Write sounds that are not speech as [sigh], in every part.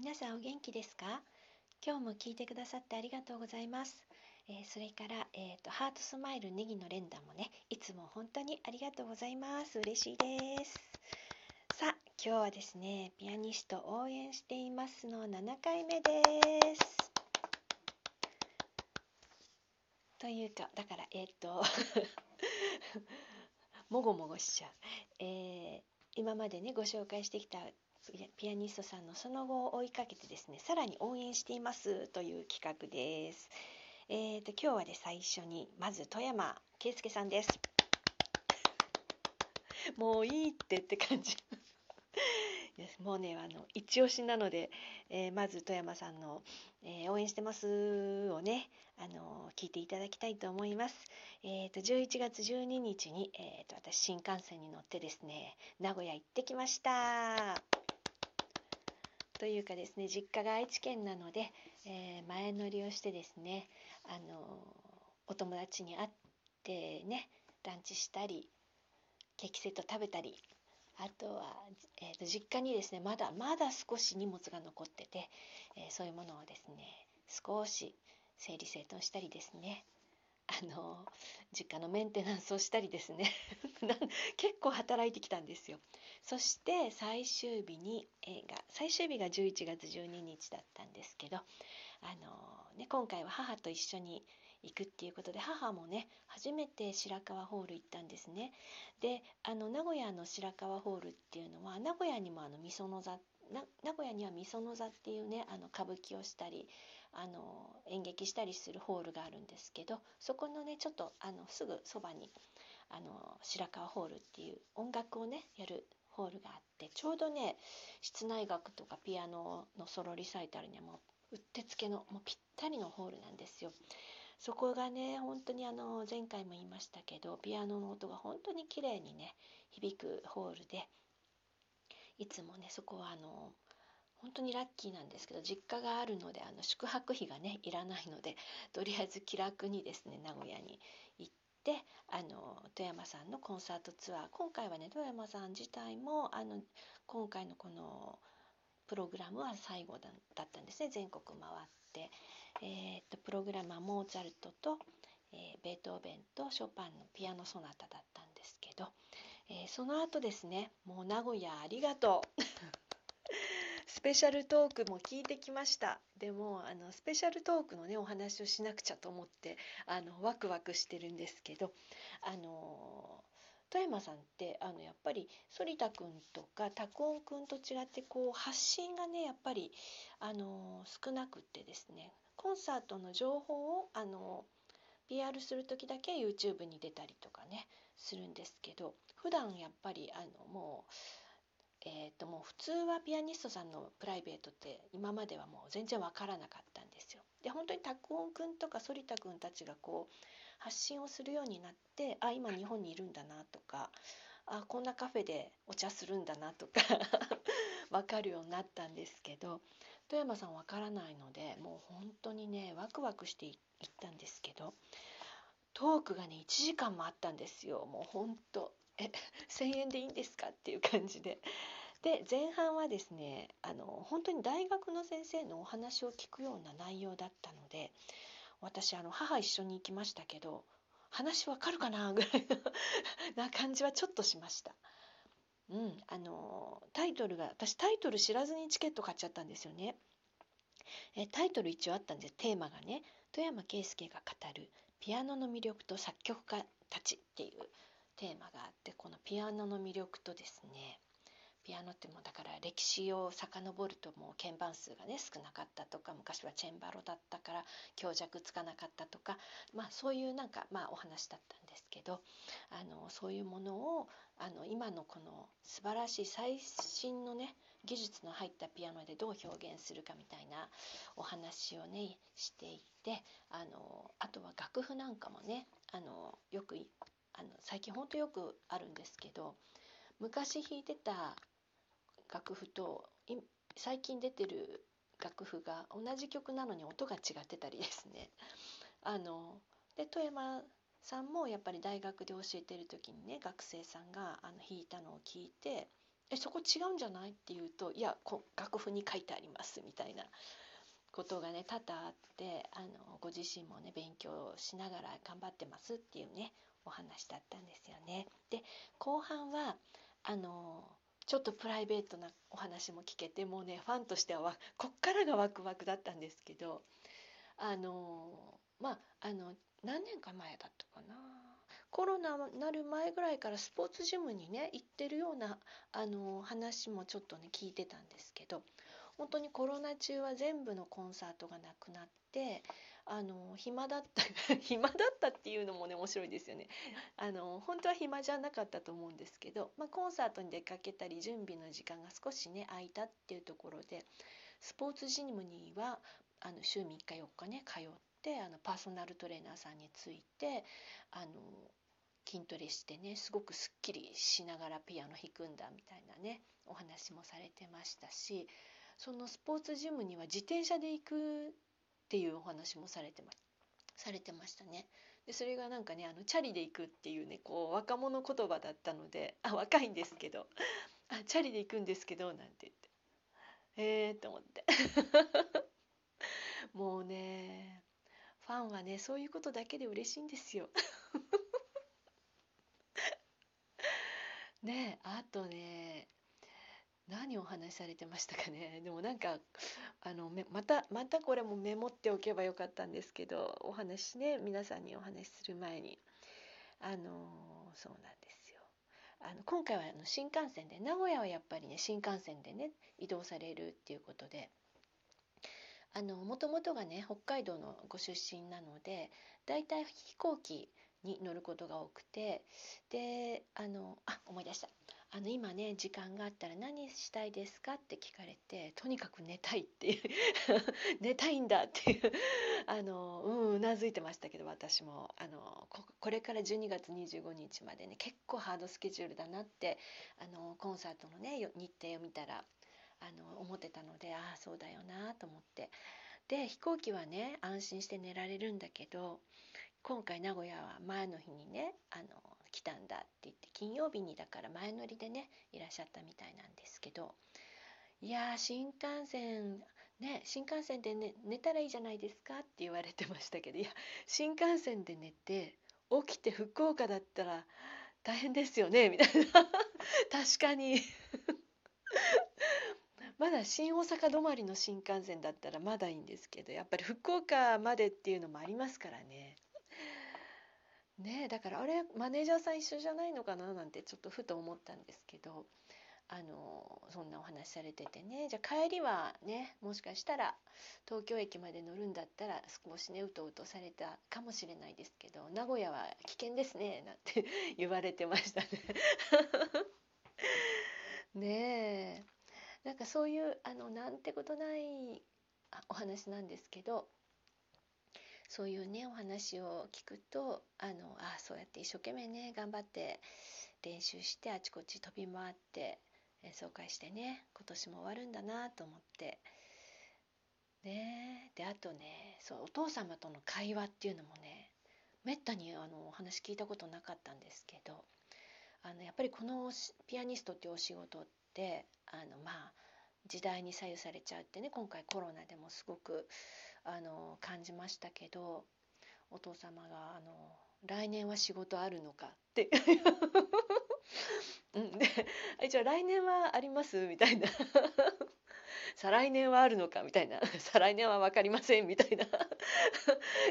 皆さんお元気ですか？今日も聞いてくださってありがとうございます。えーそれから、えーと、ハートスマイルネギの連打もね、いつも本当にありがとうございます。嬉しいです。さあ、今日はですね、ピアニスト応援していますの7回目です。というか、だから、えっ、と、[laughs] もごもごしちゃう。えー今までね、ご紹介してきたピアピアニストさんのその後を追いかけてですねさらに応援していますという企画です。えー、と今日はで最初にまず富山圭介さんです。もういいってって感じ。いやもうねあの一押しなので、えーまず富山さんの、えー応援してます」をねあの聞いていただきたいと思います。えー、と11月12日に、えー、と私新幹線に乗ってですね名古屋行ってきました。というかですね実家が愛知県なので、えー前乗りをしてですねあのお友達に会ってねランチしたりケーキセット食べたりあとは、えーと実家にですねまだまだ少し荷物が残ってて、えーそういうものをですね少し整理整頓したりですねあの実家のメンテナンスをしたりですね [laughs] 結構働いてきたんですよ。そして最終日に映画最終日が11月12日だったんですけどあの、ね、今回は母と一緒に行くっていうことで母もね初めて白川ホール行ったんですね。であの名古屋の白川ホールっていうのは名古屋にもあの御園座名古屋には御園座っていうねあの歌舞伎をしたりあの演劇したりするホールがあるんですけどそこのねちょっとあのすぐそばにあの白川ホールっていう音楽をねやるホールがあってちょうどね室内楽とかピアノのソロリサイタルにはもううってつけのもうぴったりのホールなんですよ。そこがね本当にあの前回も言いましたけどピアノの音が本当に綺麗にね響くホールでいつもねそこはあの本当にラッキーなんですけど実家があるのであの宿泊費がねいらないのでとりあえず気楽にですね名古屋に行ってあの富山さんのコンサートツアー。今回はね富山さん自体もあの今回のこのプログラムは最後だだったんですね。全国回って、えーっとプログラムはモーツァルトと、えーベートーベンとショパンのピアノソナタだったんですけど、えーその後ですねもう名古屋ありがとう。[laughs] スペシャルトークも聞いてきました。でもあのスペシャルトークのねお話をしなくちゃと思ってあのワクワクしてるんですけどあの富山さんってあのやっぱり反田君とか拓音君と違ってこう発信がねやっぱりあの少なくってですねコンサートの情報をあの PR する時だけ YouTube に出たりとかねするんですけど普段やっぱりあのもうえー、ともう普通はピアニストさんのプライベートって今まではもう全然わからなかったんですよ。で本当に拓音くんとか反田くんたちがこう発信をするようになってあ今日本にいるんだなとかあこんなカフェでお茶するんだなとか [laughs] わかるようになったんですけど富山さんわからないのでもう本当にねワクワクしていったんですけどトークがね1時間もあったんですよもう本当え1,000円でいいんですかっていう感じで。で前半はですねあの本当に大学の先生のお話を聞くような内容だったので私あの母一緒に行きましたけど話わかるかなぐらい [laughs] な感じはちょっとしました。うん、あのタイトルが私タイトル知らずにチケット買っちゃったんですよね。えタイトル一応あったんですテーマがね富山圭介が語るピアノの魅力と作曲家たちっていうテーマがあってこのピアノの魅力とですねピアノってもだから歴史を遡るともう鍵盤数がね少なかったとか昔はチェンバロだったから強弱つかなかったとかまあそういうなんかまあお話だったんですけどあのそういうものをあの今のこの素晴らしい最新のね技術の入ったピアノでどう表現するかみたいなお話をねしていてあのあとは楽譜なんかもねあのよくあの最近ほんとよくあるんですけど昔弾いてた楽譜と最近出てる楽譜が同じ曲なのに音が違ってたりですね。[laughs] あので富山さんもやっぱり大学で教えてる時にね学生さんがあの弾いたのを聞いてえそこ違うんじゃない?」って言うと「いやこ楽譜に書いてあります」みたいなことがね多々あってあのご自身もね勉強しながら頑張ってますっていうねお話だったんですよね。で後半はあのちょっとプライベートなお話も聞けてもうねファンとしてはこっからがワクワクだったんですけどあのまああの何年か前だったかな。コロナになる前ぐらいからスポーツジムにね行ってるようなあの話もちょっとね聞いてたんですけど本当にコロナ中は全部のコンサートがなくなってあの暇だった [laughs] 暇だったっていうのもね面白いですよね。あの本当は暇じゃなかったと思うんですけど、まあ、コンサートに出かけたり準備の時間が少しね空いたっていうところでスポーツジムにはあの週3日4日ね通ってあのパーソナルトレーナーさんについてあの筋トレしてねすごくすっきりしながらピアノ弾くんだみたいなねお話もされてましたしそのスポーツジムには自転車で行くっていうお話もされてまされてましたね。でそれがなんかねあのチャリで行くっていうねこう若者言葉だったので [laughs] あ若いんですけどあチャリで行くんですけどなんて言って。へえー、と思って。[laughs] もうねファンはねそういうことだけで嬉しいんですよ。[laughs] ねあとね何お話しされてましたかね？[laughs] でもなんかあのまたまたこれもメモっておけばよかったんですけどお話ね皆さんにお話しする前に。あのそうなんですよ。あの今回はあの新幹線で名古屋はやっぱりね新幹線でね移動されるっていうことで。あのもともとがね北海道のご出身なのでだいたい飛行機に乗ることが多くて。であのあ思い出した。あの今ね時間があったら何したいですかって聞かれてとにかく寝たいっていう [laughs] 寝たいんだっていうあのうんうなずいてましたけど私も。あのこれから12月25日までね結構ハードスケジュールだなってあのコンサートのね日程を見たらあの思ってたのでああそうだよなと思って。で飛行機はね安心して寝られるんだけど今回名古屋は前の日にねあの来たんだって言って金曜日にだから前乗りでねいらっしゃったみたいなんですけどいや新幹線ね新幹線で、ね、寝たらいいじゃないですかって言われてましたけどいや新幹線で寝て起きて福岡だったら大変ですよねみたいな。[laughs] 確かに。[laughs] まだ新大阪止まりの新幹線だったらまだいいんですけどやっぱり福岡までっていうのもありますからね。ねだからあれマネージャーさん一緒じゃないのかな？なんてちょっとふと思ったんですけどあのそんなお話されててね。じゃあ帰りはねもしかしたら東京駅まで乗るんだったら少しねうとうとされたかもしれないですけど名古屋は危険ですねなんて [laughs] 言われてましたね。[laughs] ねえ。なんかそういうあのなんてことないお話なんですけどそういうねお話を聞くとあのあそうやって一生懸命ね頑張って練習してあちこち飛び回って演奏会してね今年も終わるんだなと思って。ねであとねそうお父様との会話っていうのもねめったにあのお話聞いたことなかったんですけどあのやっぱりこのピアニストっていうお仕事ってあのまあ時代に左右されちゃうってね今回コロナでもすごくあの感じましたけどお父様があの「来年は仕事あるのか」って。[laughs] うん、で一応来年はありますみたいな。[laughs] 再来年はあるのかみたいな。[laughs] 再来年は分かりませんみたいな。い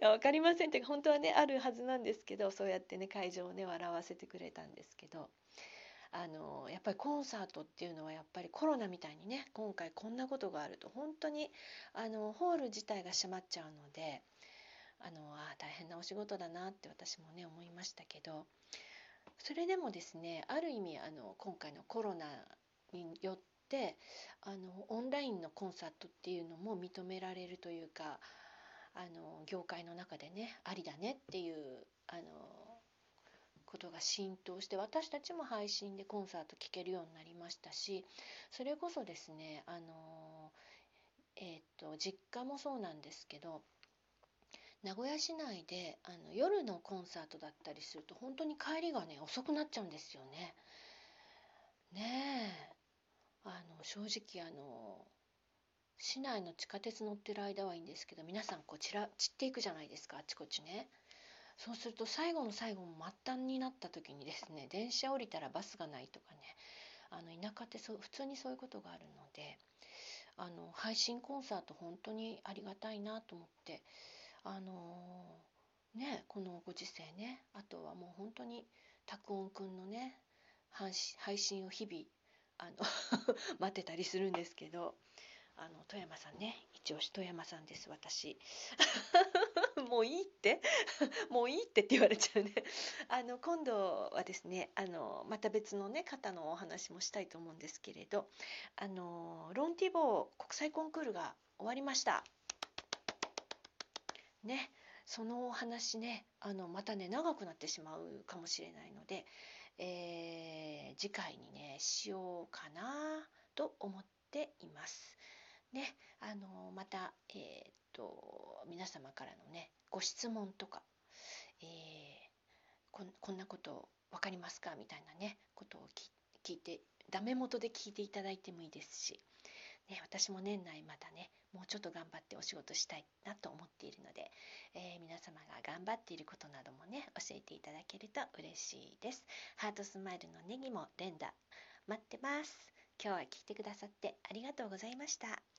や分かりませんって本当はねあるはずなんですけどそうやってね会場をね笑わせてくれたんですけど。あのやっぱりコンサートっていうのはやっぱりコロナみたいにね今回こんなことがあると本当にあのホール自体が閉まっちゃうのであのあ大変なお仕事だなって私もね思いましたけどそれでもですねある意味あの今回のコロナによってあのオンラインのコンサートっていうのも認められるというかあの業界の中でねありだねっていうあのことが浸透して私たちも配信でコンサート聴けるようになりましたしそれこそですねあのえっ、と実家もそうなんですけど名古屋市内であの夜のコンサートだったりすると本当に帰りがね遅くなっちゃうんですよね。ねえあの正直あの市内の地下鉄乗ってる間はいいんですけど皆さんこう散ら散っていくじゃないですかあちこちねそうすると最後の最後も末端になった時にですね電車降りたらバスがないとかねあの田舎ってそう普通にそういうことがあるのであの配信コンサート本当にありがたいなと思ってあのねこのご時世ねあとはもう本当に拓音くんのね配信を日々あの [laughs] 待ってたりするんですけどあの富山さんね。一押し富山さんです私。[laughs] もういいって？[laughs] もういいってって言われちゃうね。あの今度はですねあのまた別のね方のお話もしたいと思うんですけれどあのロンティボー国際コンクールが終わりました。ね。そのお話ねあのまたね長くなってしまうかもしれないので、えー、次回にねしようかなと思っています。ね、あのまた、えー、っと皆様からのねご質問とか、えー、ここんなこと分かりますか？みたいなねことを聞いてダメ元で聞いていただいてもいいですし、ね、私も年内またねもうちょっと頑張ってお仕事したいなと思っているので、えー、皆様が頑張っていることなどもね教えていただけると嬉しいです。ハートスマイルのネギも連打待ってます。今日は聞いてくださってありがとうございました。